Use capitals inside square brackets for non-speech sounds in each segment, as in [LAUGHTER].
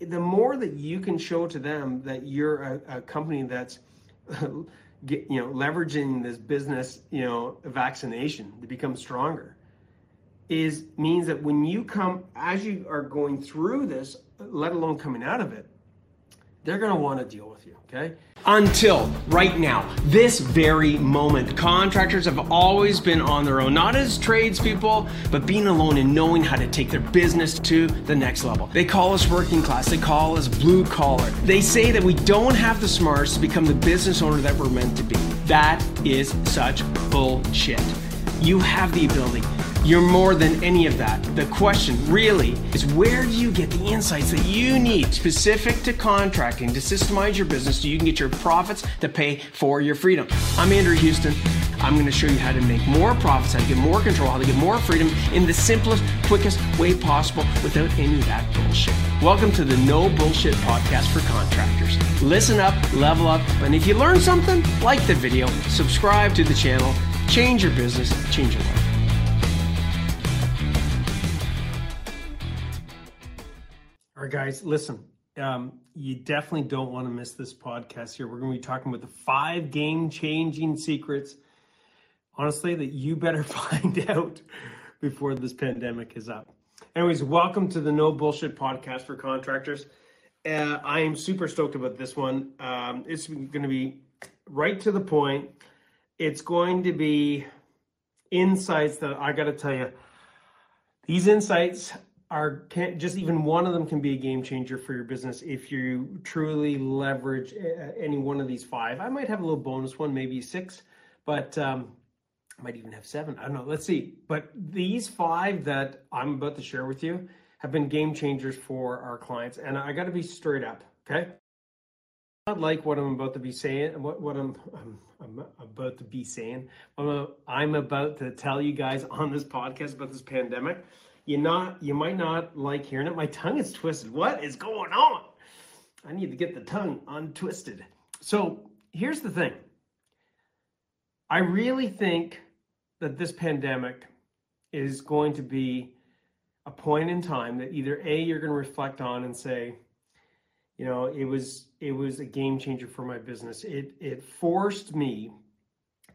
the more that you can show to them that you're a, a company that's [LAUGHS] get, you know leveraging this business you know vaccination to become stronger is means that when you come as you are going through this let alone coming out of it they're going to want to deal with you okay until right now, this very moment. Contractors have always been on their own, not as tradespeople, but being alone and knowing how to take their business to the next level. They call us working class, they call us blue collar. They say that we don't have the smarts to become the business owner that we're meant to be. That is such bullshit. You have the ability. You're more than any of that. The question really is where do you get the insights that you need specific to contracting to systemize your business so you can get your profits to pay for your freedom? I'm Andrew Houston. I'm going to show you how to make more profits, how to get more control, how to get more freedom in the simplest, quickest way possible without any of that bullshit. Welcome to the No Bullshit Podcast for Contractors. Listen up, level up, and if you learn something, like the video, subscribe to the channel, change your business, change your life. Right, guys, listen. Um, you definitely don't want to miss this podcast here. We're going to be talking about the five game changing secrets, honestly, that you better [LAUGHS] find out before this pandemic is up. Anyways, welcome to the No Bullshit Podcast for Contractors. Uh, I am super stoked about this one. Um, it's going to be right to the point. It's going to be insights that I got to tell you. These insights are can just even one of them can be a game changer for your business if you truly leverage any one of these five. I might have a little bonus one, maybe six, but um, I might even have seven. I don't know. Let's see. But these five that I'm about to share with you have been game changers for our clients, and I got to be straight up. Okay. Not like what I'm about to be saying, what, what I'm, I'm, I'm about to be saying. I'm, I'm about to tell you guys on this podcast about this pandemic you not you might not like hearing it. My tongue is twisted. What is going on? I need to get the tongue untwisted. So here's the thing. I really think that this pandemic is going to be a point in time that either a you're going to reflect on and say, you know, it was it was a game changer for my business. It it forced me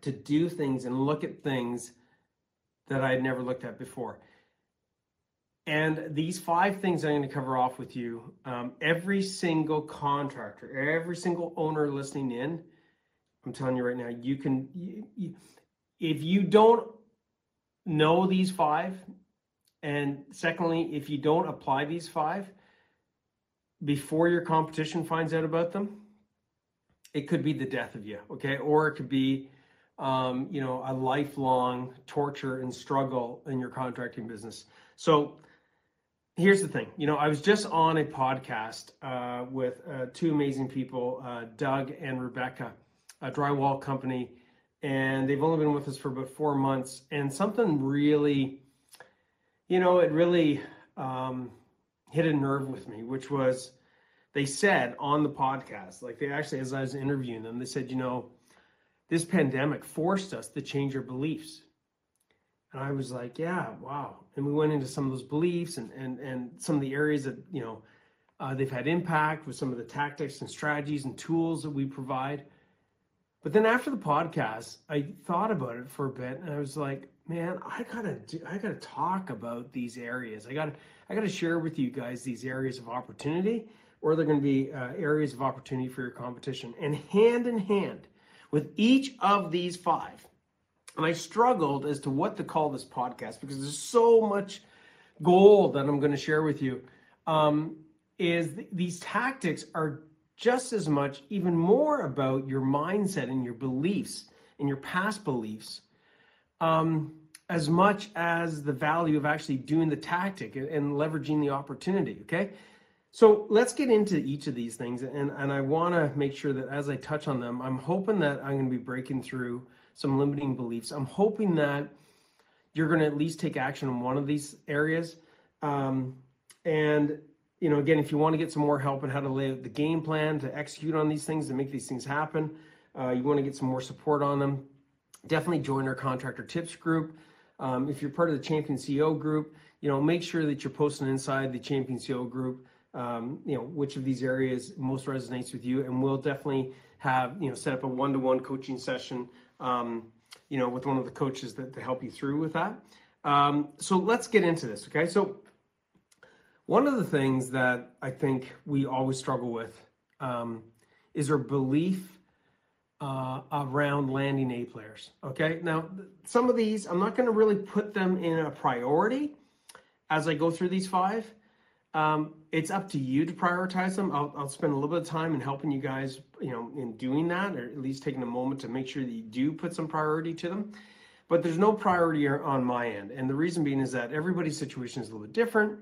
to do things and look at things that I had never looked at before. And these five things I'm going to cover off with you, um, every single contractor, every single owner listening in, I'm telling you right now, you can, you, you, if you don't know these five, and secondly, if you don't apply these five before your competition finds out about them, it could be the death of you, okay? Or it could be, um, you know, a lifelong torture and struggle in your contracting business. So, here's the thing you know i was just on a podcast uh, with uh, two amazing people uh, doug and rebecca a drywall company and they've only been with us for about four months and something really you know it really um, hit a nerve with me which was they said on the podcast like they actually as i was interviewing them they said you know this pandemic forced us to change our beliefs and I was like, yeah, wow. And we went into some of those beliefs and and and some of the areas that you know uh, they've had impact with some of the tactics and strategies and tools that we provide. But then after the podcast, I thought about it for a bit, and I was like, man, I gotta do, I gotta talk about these areas. I gotta I gotta share with you guys these areas of opportunity, or they're to be uh, areas of opportunity for your competition. And hand in hand with each of these five and I struggled as to what to call this podcast because there's so much gold that I'm going to share with you. Um, is th- these tactics are just as much, even more about your mindset and your beliefs and your past beliefs, um, as much as the value of actually doing the tactic and, and leveraging the opportunity. Okay. So let's get into each of these things. And, and I want to make sure that as I touch on them, I'm hoping that I'm going to be breaking through some limiting beliefs. I'm hoping that you're going to at least take action in one of these areas. Um, and you know, again, if you want to get some more help on how to lay out the game plan to execute on these things and make these things happen, uh, you want to get some more support on them. Definitely join our contractor tips group. Um, if you're part of the Champion CEO group, you know, make sure that you're posting inside the Champion CEO group um, you know which of these areas most resonates with you, and we'll definitely have you know set up a one-to-one coaching session, um, you know, with one of the coaches that to help you through with that. Um, so let's get into this, okay? So one of the things that I think we always struggle with um, is our belief uh, around landing A players. Okay, now some of these I'm not going to really put them in a priority as I go through these five. Um, it's up to you to prioritize them. I'll, I'll spend a little bit of time in helping you guys, you know, in doing that, or at least taking a moment to make sure that you do put some priority to them. But there's no priority on my end, and the reason being is that everybody's situation is a little bit different,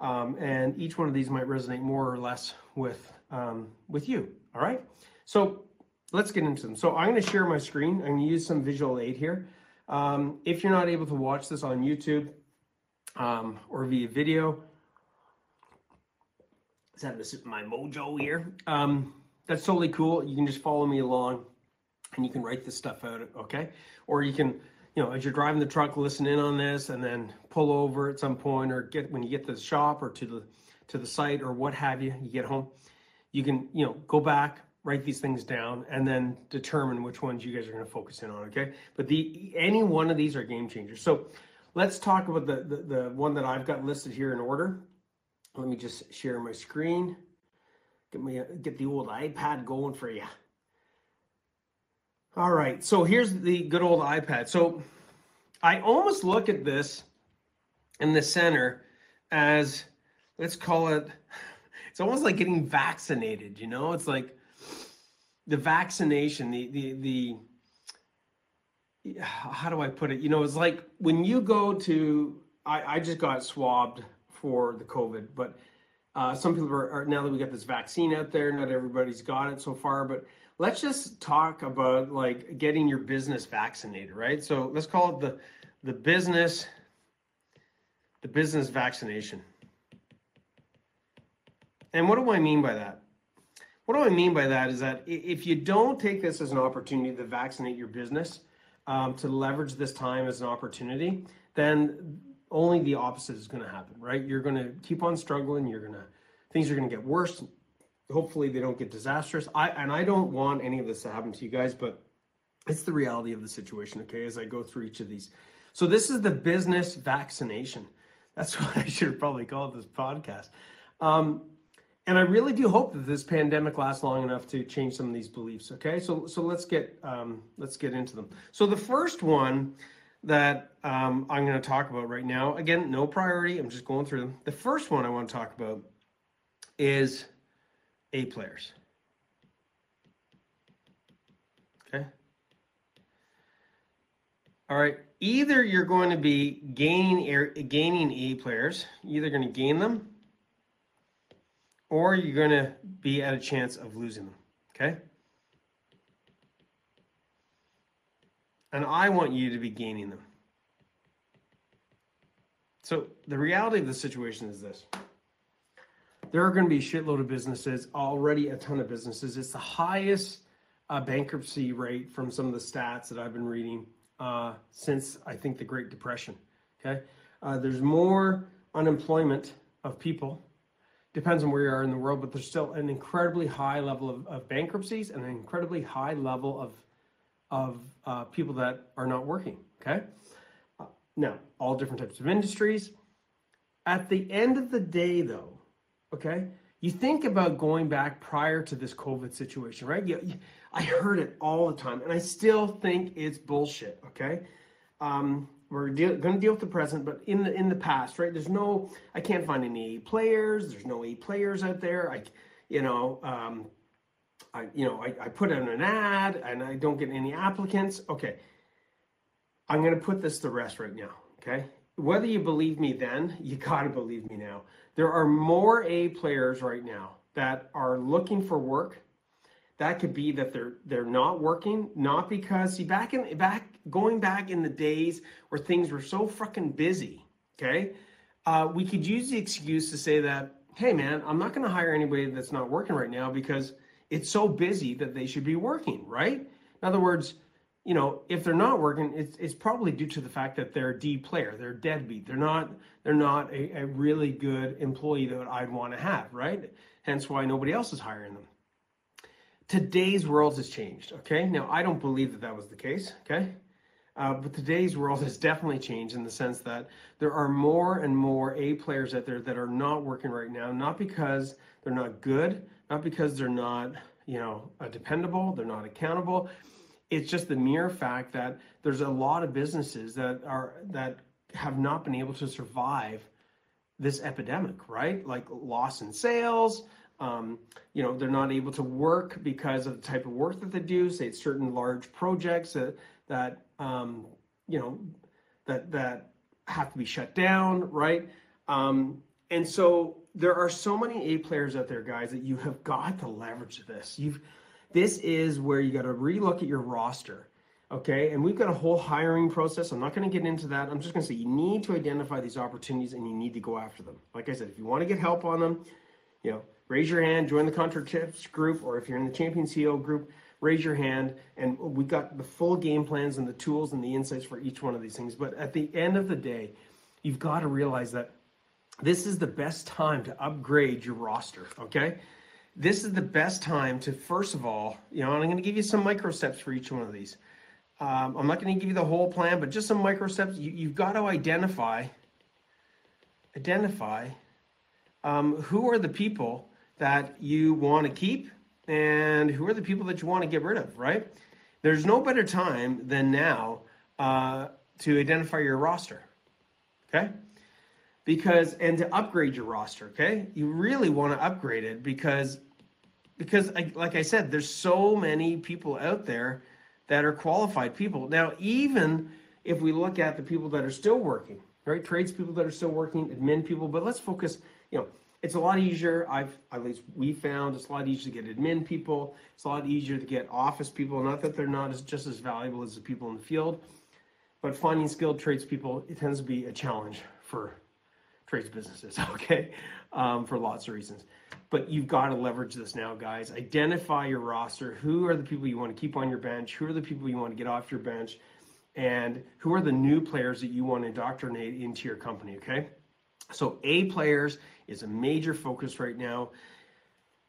um, and each one of these might resonate more or less with um, with you. All right, so let's get into them. So I'm going to share my screen. I'm going to use some visual aid here. Um, if you're not able to watch this on YouTube um, or via video, is that my mojo here? Um, that's totally cool. You can just follow me along and you can write this stuff out, okay? Or you can, you know, as you're driving the truck, listen in on this and then pull over at some point or get when you get to the shop or to the to the site or what have you, you get home, you can, you know, go back, write these things down and then determine which ones you guys are going to focus in on okay but the any one of these are game changers so let's talk about the, the, the one that i've got listed here in order let me just share my screen. Get me get the old ipad going for you all right so here's the good old ipad. So i almost look at this in the center as let's call it [SIGHS] it's almost like getting vaccinated you know? It's like the vaccination, the the the [SIGHS] how do I put it? You know, it's like when you go to I, I just got swabbed for the COVID, but uh, some people are, are now that we got this vaccine out there, not everybody's got it so far, but let's just talk about like getting your business vaccinated, right? So let's call it the the business the business vaccination. And what do I mean by that? What do I mean by that is that if you don't take this as an opportunity to vaccinate your business, um, to leverage this time as an opportunity, then only the opposite is going to happen, right? You're going to keep on struggling. You're going to, things are going to get worse. Hopefully they don't get disastrous. I, and I don't want any of this to happen to you guys, but it's the reality of the situation, okay, as I go through each of these. So this is the business vaccination. That's [LAUGHS] what I should probably call this podcast. Um, and I really do hope that this pandemic lasts long enough to change some of these beliefs. Okay, so so let's get um, let's get into them. So the first one that um, I'm going to talk about right now, again, no priority. I'm just going through them. The first one I want to talk about is A players. Okay. All right. Either you're going to be gaining gaining A players. Either going to gain them or you're going to be at a chance of losing them. Okay? And I want you to be gaining them. So the reality of the situation is this. There are going to be a shitload of businesses, already a ton of businesses. It's the highest uh, bankruptcy rate from some of the stats that I've been reading uh, since I think the Great Depression. Okay, uh, there's more unemployment of people depends on where you are in the world, but there's still an incredibly high level of, of bankruptcies and an incredibly high level of of uh, people that are not working. Okay, uh, now all different types of industries. At the end of the day, though, okay, you think about going back prior to this COVID situation, right? You, you, I heard it all the time, and I still think it's bullshit. Okay. Um, we're going to deal with the present, but in the in the past, right? There's no, I can't find any players. There's no A players out there. I, you know, um, I, you know, I, I put in an ad and I don't get any applicants. Okay, I'm going to put this to rest right now. Okay, whether you believe me then, you got to believe me now. There are more A players right now that are looking for work that could be that they're they're not working not because see back in back going back in the days where things were so fucking busy okay uh, we could use the excuse to say that hey man i'm not going to hire anybody that's not working right now because it's so busy that they should be working right in other words you know, if they're not working, it's, it's probably due to the fact that they're a D player, they're deadbeat, they're not they're not a, a really good employee that I'd want to have, right? Hence why nobody else is hiring them. Today's world has changed. Okay, now I don't believe that that was the case. Okay, uh, but today's world has definitely changed in the sense that there are more and more A players out there that are not working right now, not because they're not good, not because they're not, you know, dependable, they're not accountable it's just the mere fact that there's a lot of businesses that are that have not been able to survive this epidemic, right? Like loss in sales. Um, you know, they're not able to work because of the type of work that they do. Say it's certain large projects that that um, you know that that have to be shut down, right? Um, and so there are so many A players out there, guys, that you have got to leverage this. You've this is where you got to relook at your roster. Okay, and we've got a whole hiring process. I'm not going to get into that. I'm just going to say you need to identify these opportunities and you need to go after them. Like I said, if you want to get help on them, you know, raise your hand, join the Contract Tips group, or if you're in the Champion CEO group, raise your hand. And we've got the full game plans and the tools and the insights for each one of these things. But at the end of the day, you've got to realize that this is the best time to upgrade your roster. Okay this is the best time to first of all, you know, I'm going to give you some micro steps for each one of these. Um, I'm not going to give you the whole plan, but just some micro steps. You, you've got to identify, identify um, who are the people that you want to keep and who are the people that you want to get rid of, right? There's no better time than now uh, to identify your roster, okay? Because and to upgrade your roster okay? You really want to upgrade it because because like i said there's so many people out there that are qualified people. Now even if we look at the people that are still working right? Tradespeople that are still working admin people but let's focus you know it's a lot easier. I've at least we found it's a lot easier to get admin people. It's a lot easier to get office people. Not that they're not as just as valuable as the people in the field but finding skilled tradespeople it tends to be a challenge for trades businesses, [LAUGHS] okay, um, for lots of reasons. But you've got to leverage this now, guys. Identify your roster. Who are the people you want to keep on your bench? Who are the people you want to get off your bench? And who are the new players that you want to indoctrinate into your company, okay? So, A players is a major focus right now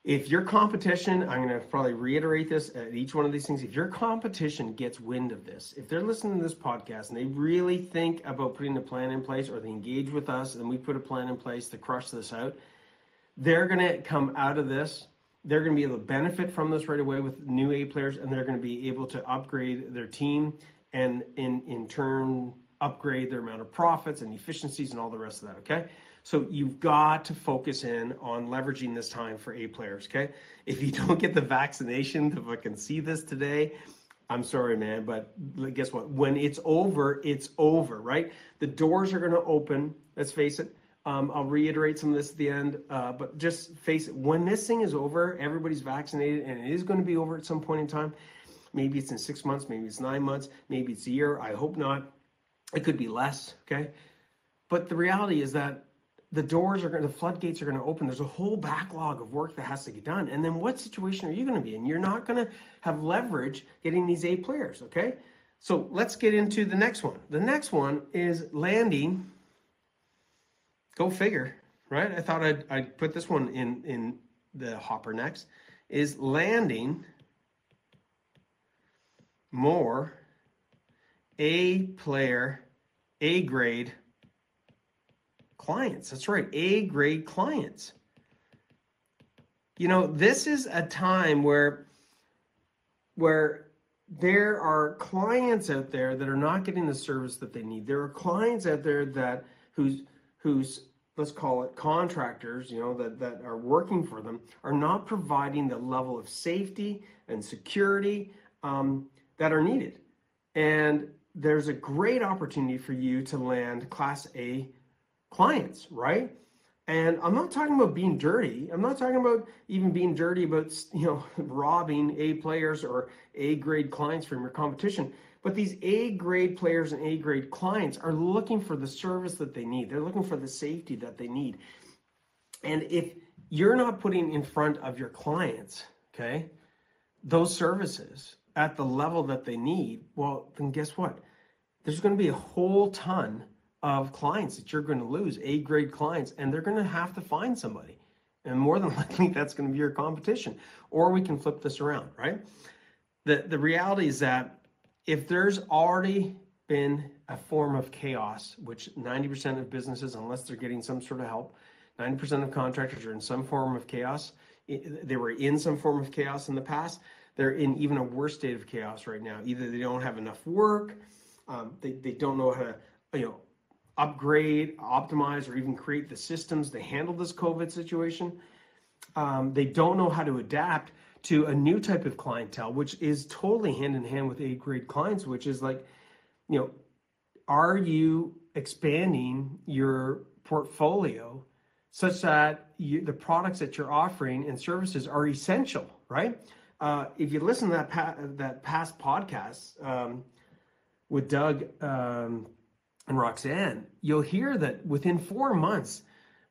if your competition, I'm going to probably reiterate this at each one of these things. If your competition gets wind of this, if they're listening to this podcast and they really think about putting a plan in place or they engage with us and we put a plan in place to crush this out, they're going to come out of this. They're going to be able to benefit from this right away with new A players and they're going to be able to upgrade their team and in, in turn upgrade their amount of profits and efficiencies and all the rest of that. Okay. So you've got to focus in on leveraging this time for A players, okay? If you don't get the vaccination to fucking see this today, I'm sorry, man, but guess what? When it's over, it's over, right? The doors are going to open. Let's face it. Um, I'll reiterate some of this at the end, uh, but just face it. When this thing is over, everybody's vaccinated, and it is going to be over at some point in time. Maybe it's in six months, maybe it's nine months, maybe it's a year. I hope not. It could be less, okay? But the reality is that the doors are going the floodgates are going to open. There's a whole backlog of work that has to get done. And then what situation are you going to be in? You're not going to have leverage getting these A players, okay? So let's get into the next one. The next one is landing. Go figure, right? I thought I'd, I'd put this one in, in the hopper next. Is landing more A player, A grade clients. That's right, A grade clients. You know, this is a time where where there are clients out there that are not getting the service that they need. There are clients out there that whose whose let's call it contractors, you know, that, that are working for them are not providing the level of safety and security um, that are needed. And there's a great opportunity for you to land Class A clients, right? And I'm not talking about being dirty. I'm not talking about even being dirty about you know [LAUGHS] robbing A players or A grade clients from your competition. But these A grade players and A grade clients are looking for the service that they need. They're looking for the safety that they need. And if you're not putting in front of your clients, okay, those services, at the level that they need, well, then guess what? There's going to be a whole ton of clients that you're going to lose, A grade clients, and they're going to have to find somebody. And more than [LAUGHS] likely, that's going to be your competition. Or we can flip this around, right? The, the reality is that if there's already been a form of chaos, which 90% of businesses, unless they're getting some sort of help, 90% of contractors are in some form of chaos. They were in some form of chaos in the past. They're in even a worse state of chaos right now. Either they don't have enough work, um, they, they don't know how to, you know, upgrade, optimize, or even create the systems to handle this COVID situation. Um, they don't know how to adapt to a new type of clientele, which is totally hand in hand with A grade clients, which is like, you know, are you expanding your portfolio such that you, the products that you're offering and services are essential, right? Uh, if you listen to that pa- that past podcast um, with Doug um, and Roxanne, you'll hear that within four months,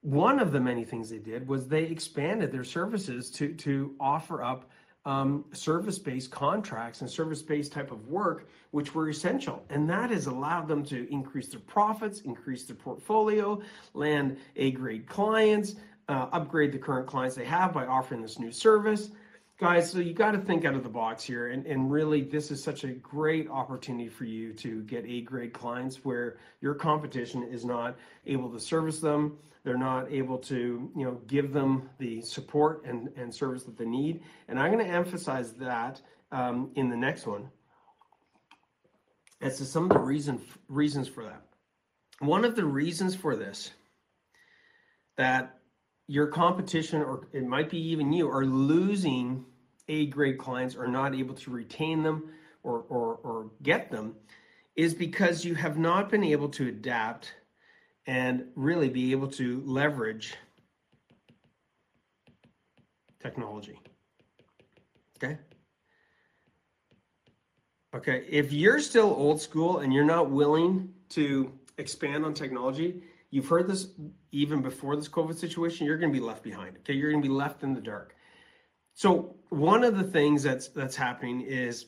one of the many things they did was they expanded their services to to offer up um, service-based contracts and service-based type of work, which were essential, and that has allowed them to increase their profits, increase their portfolio, land A-grade clients, uh, upgrade the current clients they have by offering this new service guys so you got to think out of the box here and, and really this is such a great opportunity for you to get a grade clients where your competition is not able to service them. They're not able to you know give them the support and, and service that they need. And i'm going to emphasize that um, in the next one as to some of the reason reasons for that. One of the reasons for this that your competition, or it might be even you, are losing A grade clients or not able to retain them or, or, or get them is because you have not been able to adapt and really be able to leverage technology. Okay. Okay. If you're still old school and you're not willing to expand on technology, You've heard this even before this COVID situation, you're going to be left behind. Okay, you're going to be left in the dark. So one of the things that's that's happening is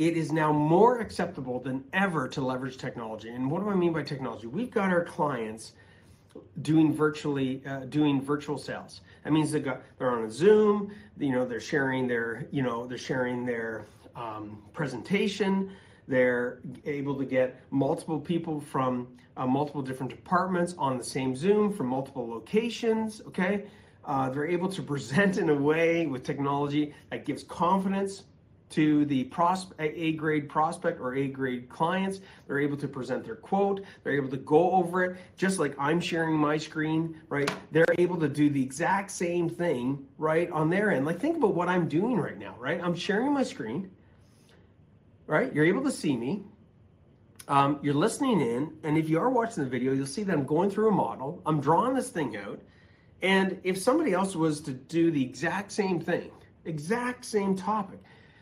it is now more acceptable than ever to leverage technology. And what do I mean by technology? We've got our clients doing virtually uh, doing virtual sales. That means they got they're on a Zoom. You know, they're sharing their you know they're sharing their um, presentation. They're able to get multiple people from uh, multiple different departments on the same Zoom from multiple locations. Okay. Uh, they're able to [LAUGHS] present in a way with technology that gives confidence to the A grade prospect or A grade clients. They're able to present their quote. They're able to go over it just like I'm sharing my screen, right? They're able to do the exact same thing, right, on their end. Like, think about what I'm doing right now, right? I'm sharing my screen right? You're able to see me. Um, you're listening in, and if you are watching the video, you'll see that I'm going through a model. I'm drawing this thing out, and if somebody else was to do the exact same thing, exact same topic,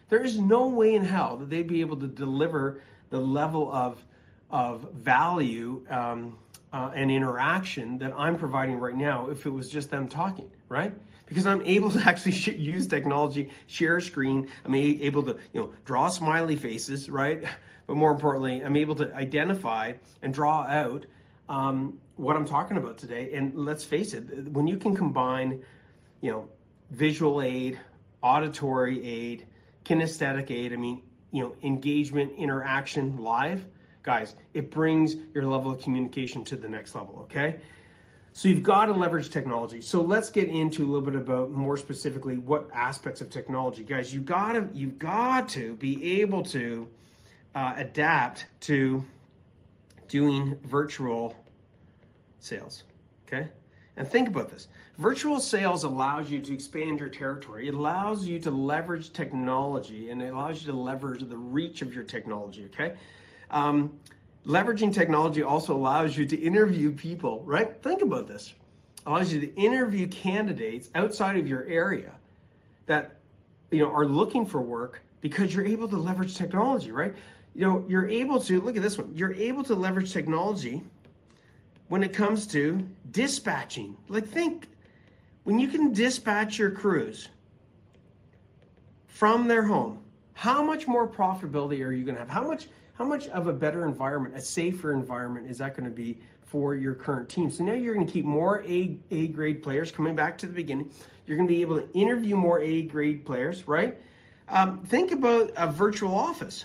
there is no way in hell that they'd be able to deliver the level of of value um, uh, and interaction that I'm providing right now if it was just them talking, right? Because I'm able to [LAUGHS] actually use technology, share a screen. I'm able to, you know, draw smiley faces, right? [LAUGHS] But more importantly, I'm able to identify and draw out um, what I'm talking about today. And let's face it, when you can combine, you know, visual aid, auditory aid, kinesthetic aid, I mean, you know, engagement, interaction live, guys, it brings your level of communication to the next level, okay? So you've got to leverage technology. So let's get into a little bit about more specifically what aspects of technology, guys. You got to you've got to be able to uh, adapt to doing virtual sales. Okay, and think about this. Virtual sales allows you to expand your territory. It allows you to leverage technology, and it allows you to leverage the reach of your technology. Okay. Um, leveraging technology also allows you to interview people, right? Think about this. Allows you to interview candidates outside of your area that you know are looking for work because you're able to leverage technology, right? You know, you're able to look at this one. You're able to leverage technology when it comes to dispatching. Like think when you can dispatch your crews from their home how much more profitability are you going to have? How much how much of a better environment, a safer environment is that going to be for your current team? So now you're going to keep more A A grade players coming back to the beginning. You're going to be able to interview more A grade players, right? Um, think about a virtual office.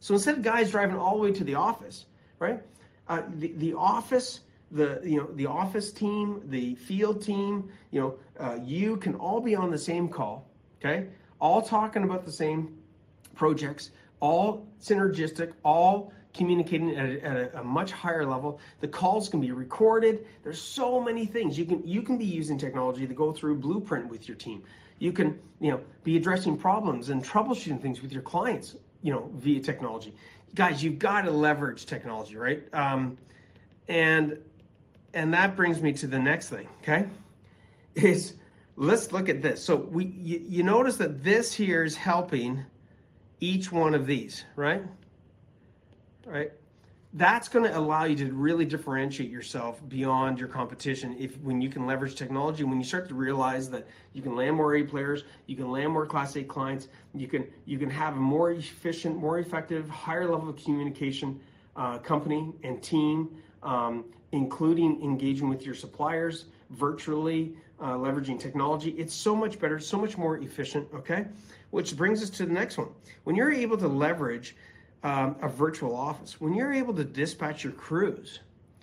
So instead of guys driving all the way to the office, right? Uh, the, the office, the you know the office team, the field team, you know, uh, you can all be on the same call, okay? All talking about the same projects, all synergistic, all communicating at, a, at a, a, much higher level. The calls can be recorded. There's so many things you can you can be using technology to go through blueprint with your team. You can you know be addressing problems and troubleshooting things with your clients you know, via technology. Guys, you've got to leverage technology, right? Um, and and that brings me to the next thing, okay? Is let's look at this. So we you, you notice that this here is helping each one of these, right? Right? that's going to allow you to really differentiate yourself beyond your competition if when you can leverage technology when you start to realize that you can land more a players you can land more class a clients you can you can have a more efficient more effective higher level of communication uh, company and team um, including engaging with your suppliers virtually uh, leveraging technology it's so much better so much more efficient okay which brings us to the next one when you're able to leverage um, a virtual office, when you're able to dispatch your crews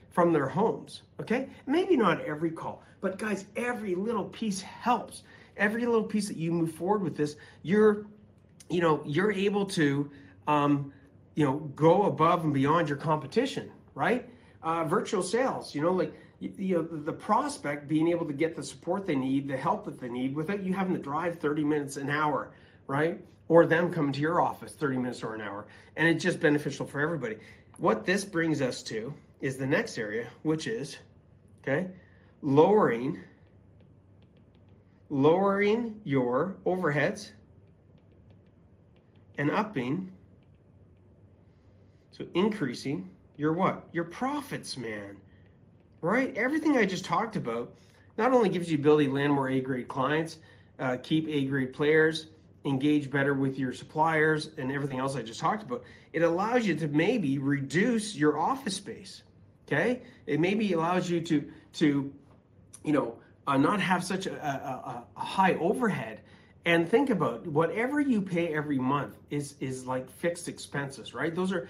from their homes, okay? Maybe not every call, but guys, every little piece helps. Every little piece that you move forward with this, you're, you know, you're able to, um, you know, go above and beyond your competition, right? Uh, virtual sales, you know, like you, you know, the prospect being able to get the support they need, the help that they need, without you having to drive 30 minutes an hour, right? or them coming to your office 30 minutes or an hour. And it's just beneficial for everybody. What this brings us to is the next area, which is, okay, lowering lowering your overheads and upping so increasing your what your profits man right everything i just talked about not only gives you ability to land more a grade clients uh, keep a grade players engage better with your suppliers and everything else I just talked about, it allows you to maybe reduce your office space. Okay, it maybe allows you to to you know uh, not have such a, a, a high overhead. And think about whatever you pay every month is is like fixed expenses, right? Those are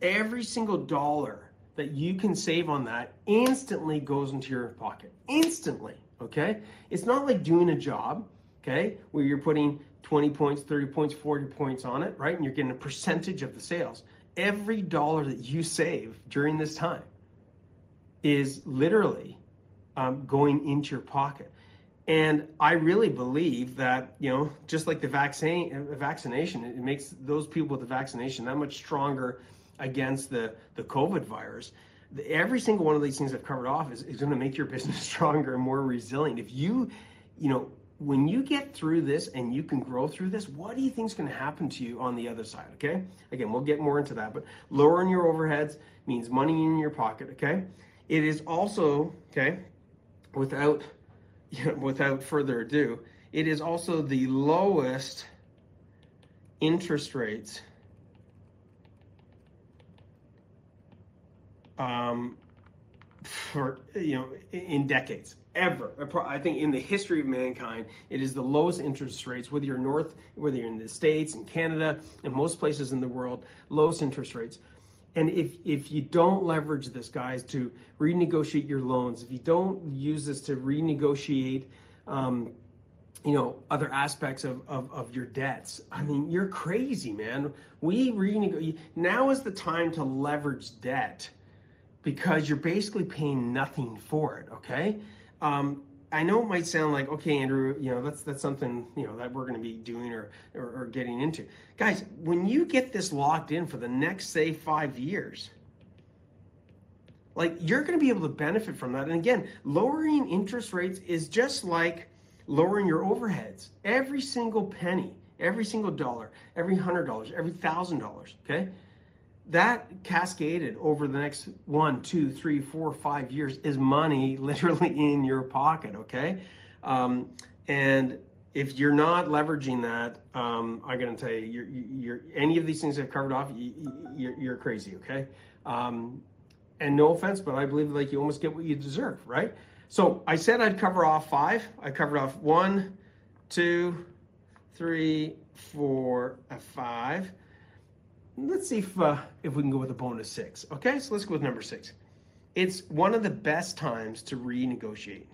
every single dollar that you can save on that instantly goes into your pocket. Instantly, okay? It's not like doing a job, okay, where you're putting 20 points, 30 points, 40 points on it, right? And you're getting a percentage of the sales. Every dollar that you save during this time is literally um, going into your pocket. And I really believe that, you know, just like the vaccine, uh, vaccination, it makes those people with the vaccination that much stronger against the, the COVID virus. Every single one of these things I've covered off is, is going to make your [LAUGHS] business stronger and more resilient. If you, you know, when you get through this and you can grow through this, what do you think is going to happen to you on the other side? Okay. Again, we'll get more into that, but lowering your overheads means money in your pocket. Okay. It is also, okay, without, you [LAUGHS] know, without further ado, it is also the lowest interest rates um, for, you know, in decades ever. I think in the history of mankind, it is the lowest interest rates, whether you're north, whether you're in the States and Canada and most places in the world, lowest interest rates. And if, if you don't leverage this, guys, to renegotiate your loans, if you don't use this to renegotiate, um, you know, other aspects of, of, of your debts, I mean, you're crazy, man. We renegotiate. Now is the time to leverage debt because you're basically paying nothing for it, okay? Um, I know it might sound like, okay, Andrew, you know, that's that's something, you know, that we're going to be doing or, or, or getting into. Guys, when you get this locked in for the next, say, five years, like you're going to be able to benefit from that. And again, lowering interest rates is just like lowering your overheads. Every single penny, every single dollar, every hundred dollars, every thousand dollars, okay? That cascaded over the next one, two, three, four, five years is money [LAUGHS] literally in your pocket, okay? Um, and if you're not leveraging that, um, I'm going to tell you, you're, you're, any of these things I've covered off, you, you're, you're crazy, okay? Um, and no offense, but I believe like you almost get what you deserve, right? So I said I'd cover off five. I covered off one, two, three, four, five. Let's see if uh, if we can go with a bonus six. Okay, so let's go with number six. It's one of the best times to renegotiate.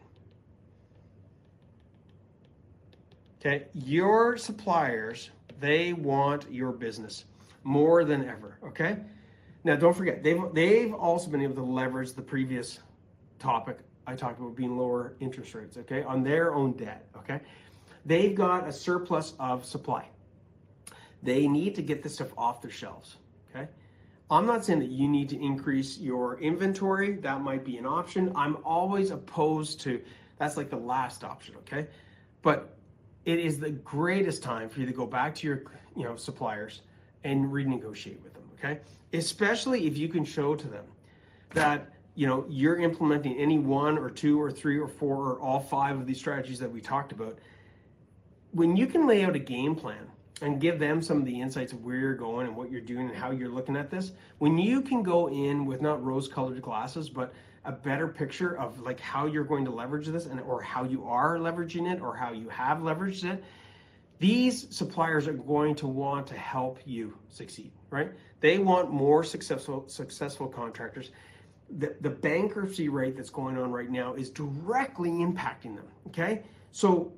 Okay, your suppliers they want your business more than ever. Okay, now don't forget they've they've also been able to leverage the previous topic I talked about being lower interest rates. Okay, on their own debt. Okay, they've got a surplus of supply. They need to get this stuff off their shelves. Okay. I'm not saying that you need to increase your inventory. That might be an option. I'm always opposed to that's like the last option. Okay. But it is the greatest time for you to go back to your you know suppliers and renegotiate with them. Okay. Especially if you can show to them that you know you're implementing any one or two or three or four or all five of these strategies that we talked about when you can lay out a game plan and give them some of the insights of where you're going and what you're doing and how you're looking at this. When you can go in with not rose colored glasses but a better picture of like how you're going to leverage this and or how you are leveraging it or how you have leveraged it these suppliers are going to want to help you succeed right? They want more successful successful contractors. The, the bankruptcy rate that's going on right now is directly impacting them okay? So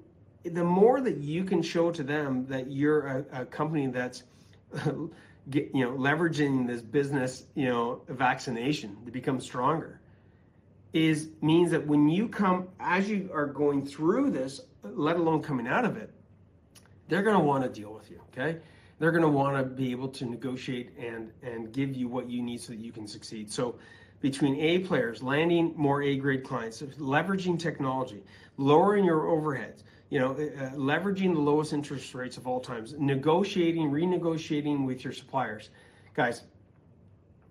the more that you can show to them that you're a, a company that's [LAUGHS] get, you know leveraging this business you know vaccination to become stronger is means that when you come as you are going through this let alone coming out of it they're going to want to deal with you okay? They're going to want to be able to negotiate and and give you what you need so that you can succeed. So between A players, landing more A grade clients, leveraging technology, lowering your overheads, you know, uh, leveraging the lowest interest rates of all times, negotiating, renegotiating with your suppliers. Guys,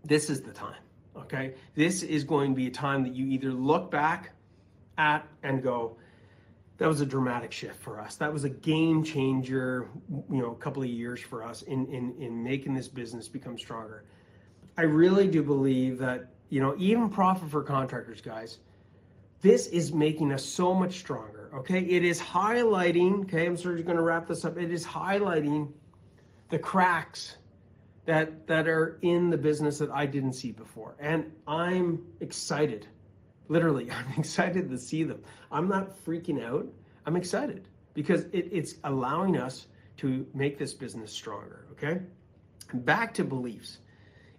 this is the time, okay? This is going to be a time that you either look back at and go, that was a dramatic shift for us. That was a game changer, you know, a couple of years for us in, in, in making this business become stronger. I really do believe that, you know, even profit for contractors, guys, this is making us so much stronger. Okay. It is highlighting, okay, I'm sort of going to wrap this up. It is highlighting the cracks that that are in the business that I didn't see before. And I'm excited. Literally, [LAUGHS] I'm excited to see them. I'm not freaking out. I'm excited because it, it's allowing us to make this business stronger. Okay. Back to beliefs.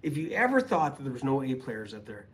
If you ever thought that there was no A players out there,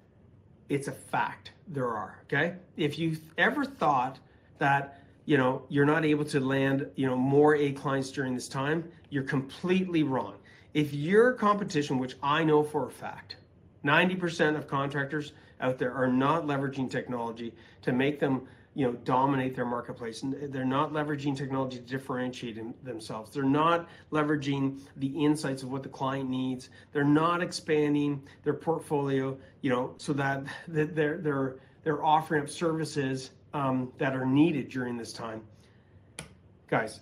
it's a fact there are. Okay. If you ever thought that you know you're not able to land you know more A clients during this time, you're completely wrong. If your competition, which I know for a fact, 90% of contractors out there are not leveraging technology to make them you know dominate their marketplace and they're not leveraging technology to differentiate themselves they're not leveraging the insights of what the client needs they're not expanding their portfolio you know so that, that they're they're they're offering up services um, that are needed during this time guys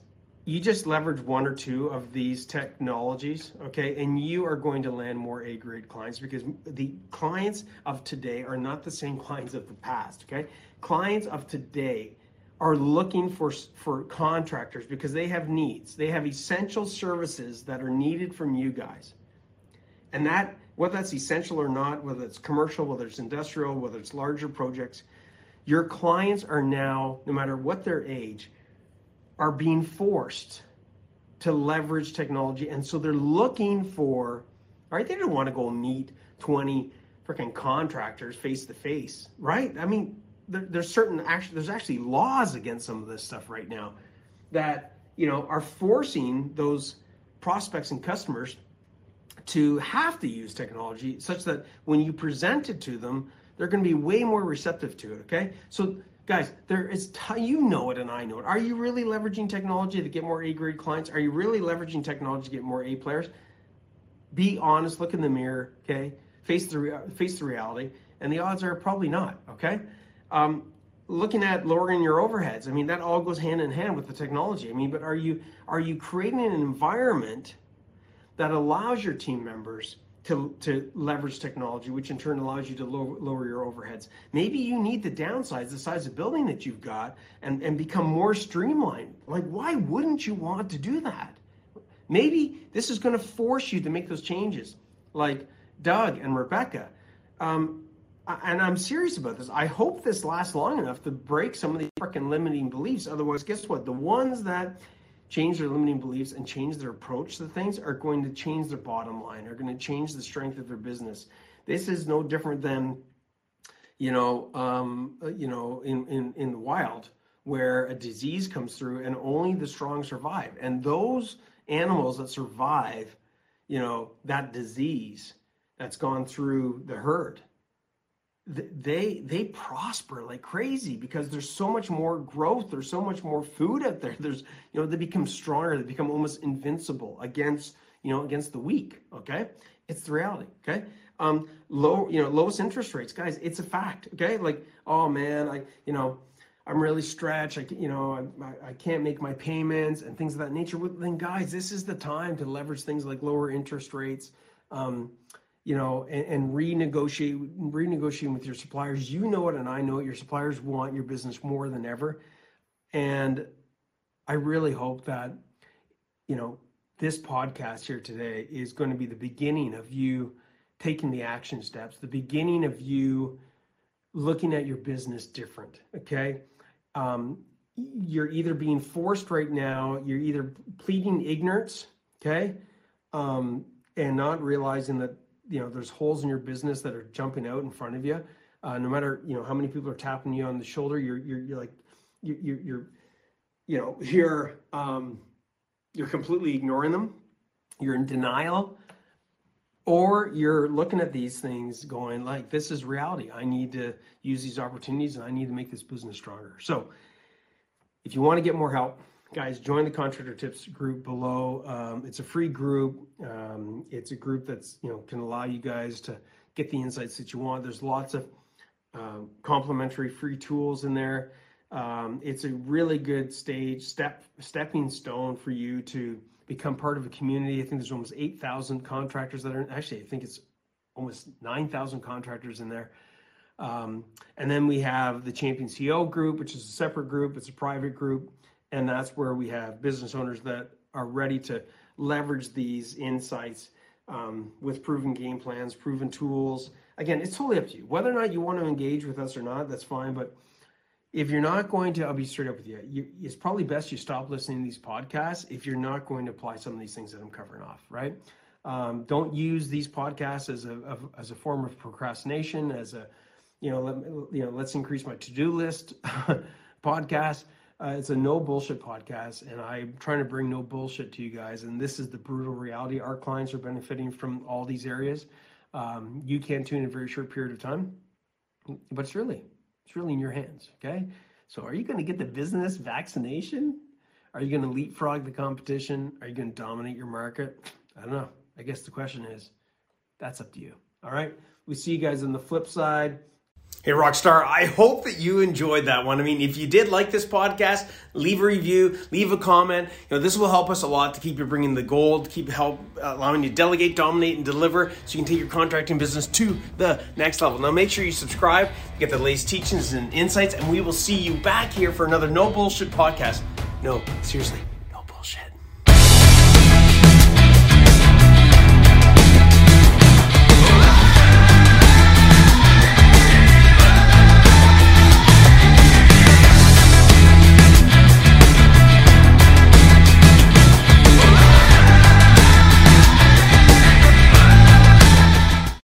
you just leverage one or two of these technologies, okay, and you are going to land more A grade clients because the clients of today are not the same [LAUGHS] clients of the past, okay? Clients of today are looking for for contractors because they have needs. They have essential services that are needed from you guys. And that whether that's essential or not, whether it's commercial, whether it's industrial, whether it's larger projects, your clients are now, no matter what their age, are being forced to leverage technology. And so they're looking for, right? They don't want to go meet 20 freaking contractors face to face, right? I mean, there, there's certain actually, there's actually laws against some of this stuff right now that, you know, are forcing those prospects and customers to have to use technology such that when you present it to them, they're going to be way more receptive to it. Okay. So Guys, there is, t- you know it and I know it. Are you really leveraging technology to get more A grade clients? Are you really leveraging technology to get more A players? Be honest, look in the mirror, okay? Face the, face the reality, and the odds are probably not, okay? Um, looking at lowering your overheads. I mean, that all goes hand in hand with the technology. I mean, but are you are you creating an environment that allows your team members to, to leverage technology, which in turn allows you to lower, lower your overheads. Maybe you need to downsize the size of building that you've got and, and become more streamlined. Like, why wouldn't you want to do that? Maybe this is going to force you to make those changes. Like Doug and Rebecca. Um, and I'm serious about this. I hope this lasts long enough to break some of these freaking limiting beliefs. Otherwise, guess what? The ones that change their limiting beliefs and change their approach to things are going to change their bottom line, are going to change the strength of their business. This is no different than, you know, um, you know, in, in, in the wild where a disease comes through and only the strong survive. And those animals that survive, you know, that disease that's gone through the herd, they they prosper like crazy because there's so much more growth there's so much more food out there. [LAUGHS] There's you know they become stronger they become almost invincible against you know against the weak okay? It's the reality okay? Um low you know lowest interest rates guys it's a fact okay? Like oh man i you know i'm really stretched i you know i, I can't make my payments and things of that nature. Well, then guys this is the time to leverage things like lower interest rates um you know, and, and renegotiate, renegotiating with your suppliers. You know it, and I know it. Your suppliers want your business more than ever, and I really hope that, you know, this podcast here today is going to be the beginning of you taking the action steps, the beginning of you looking at your business different. Okay. Um, you're either being forced right now, you're either pleading ignorance, okay, um, and not realizing that you know there's holes in your business that are jumping out in front of you. Uh, no matter you know how many people are tapping you on the shoulder you're you're, you're like you, you're, you're you know you're um, you're completely ignoring them. You're in denial. Or you're looking at these things going like this is reality. I need to use these opportunities and i need to make this business stronger. So if you want to get more help guys, join the contractor tips group below. Um, it's a free group. Um, it's a group that's you know can allow you guys to get the insights that you want. There's lots of uh, complimentary free tools in there. Um, it's a really good stage step stepping stone for you to become part of a community. I think there's almost 8,000 contractors that are actually I think it's almost 9,000 contractors in there. Um, and then we have the Champion CEO group, which is a separate group. It's a private group. And that's where we have business owners that are ready to leverage these insights um, with proven game plans, proven tools. Again, it's totally up to you. Whether or not you want to engage with us or not, that's fine. But if you're not going to, I'll be straight up with you, you it's probably best you stop listening to these podcasts if you're not going to apply some of these things that I'm covering off, right? Um, don't use these podcasts as a, as a form of procrastination, as a, you know, let, you know, let's increase my to-do list [LAUGHS] podcast. Uh, it's a no bullshit podcast, and I'm trying to bring no bullshit to you guys. And this is the brutal reality. Our clients are benefiting from all these areas. Um, you can too in a very short period of time, but it's really, it's really in your hands. Okay. So, are you going to get the business vaccination? Are you going to leapfrog the competition? Are you going to dominate your market? I don't know. I guess the question is, that's up to you. All right. We see you guys on the flip side. Hey, Rockstar, I hope that you enjoyed that one. I mean, if you did like this podcast, leave a review, leave a comment. You know, this will help us a lot to keep you bringing the gold, keep help allowing you to delegate, dominate, and deliver so you can take your contracting business to the next level. Now, make sure you subscribe, get the latest teachings and insights, and we will see you back here for another No Bullshit podcast. No, seriously.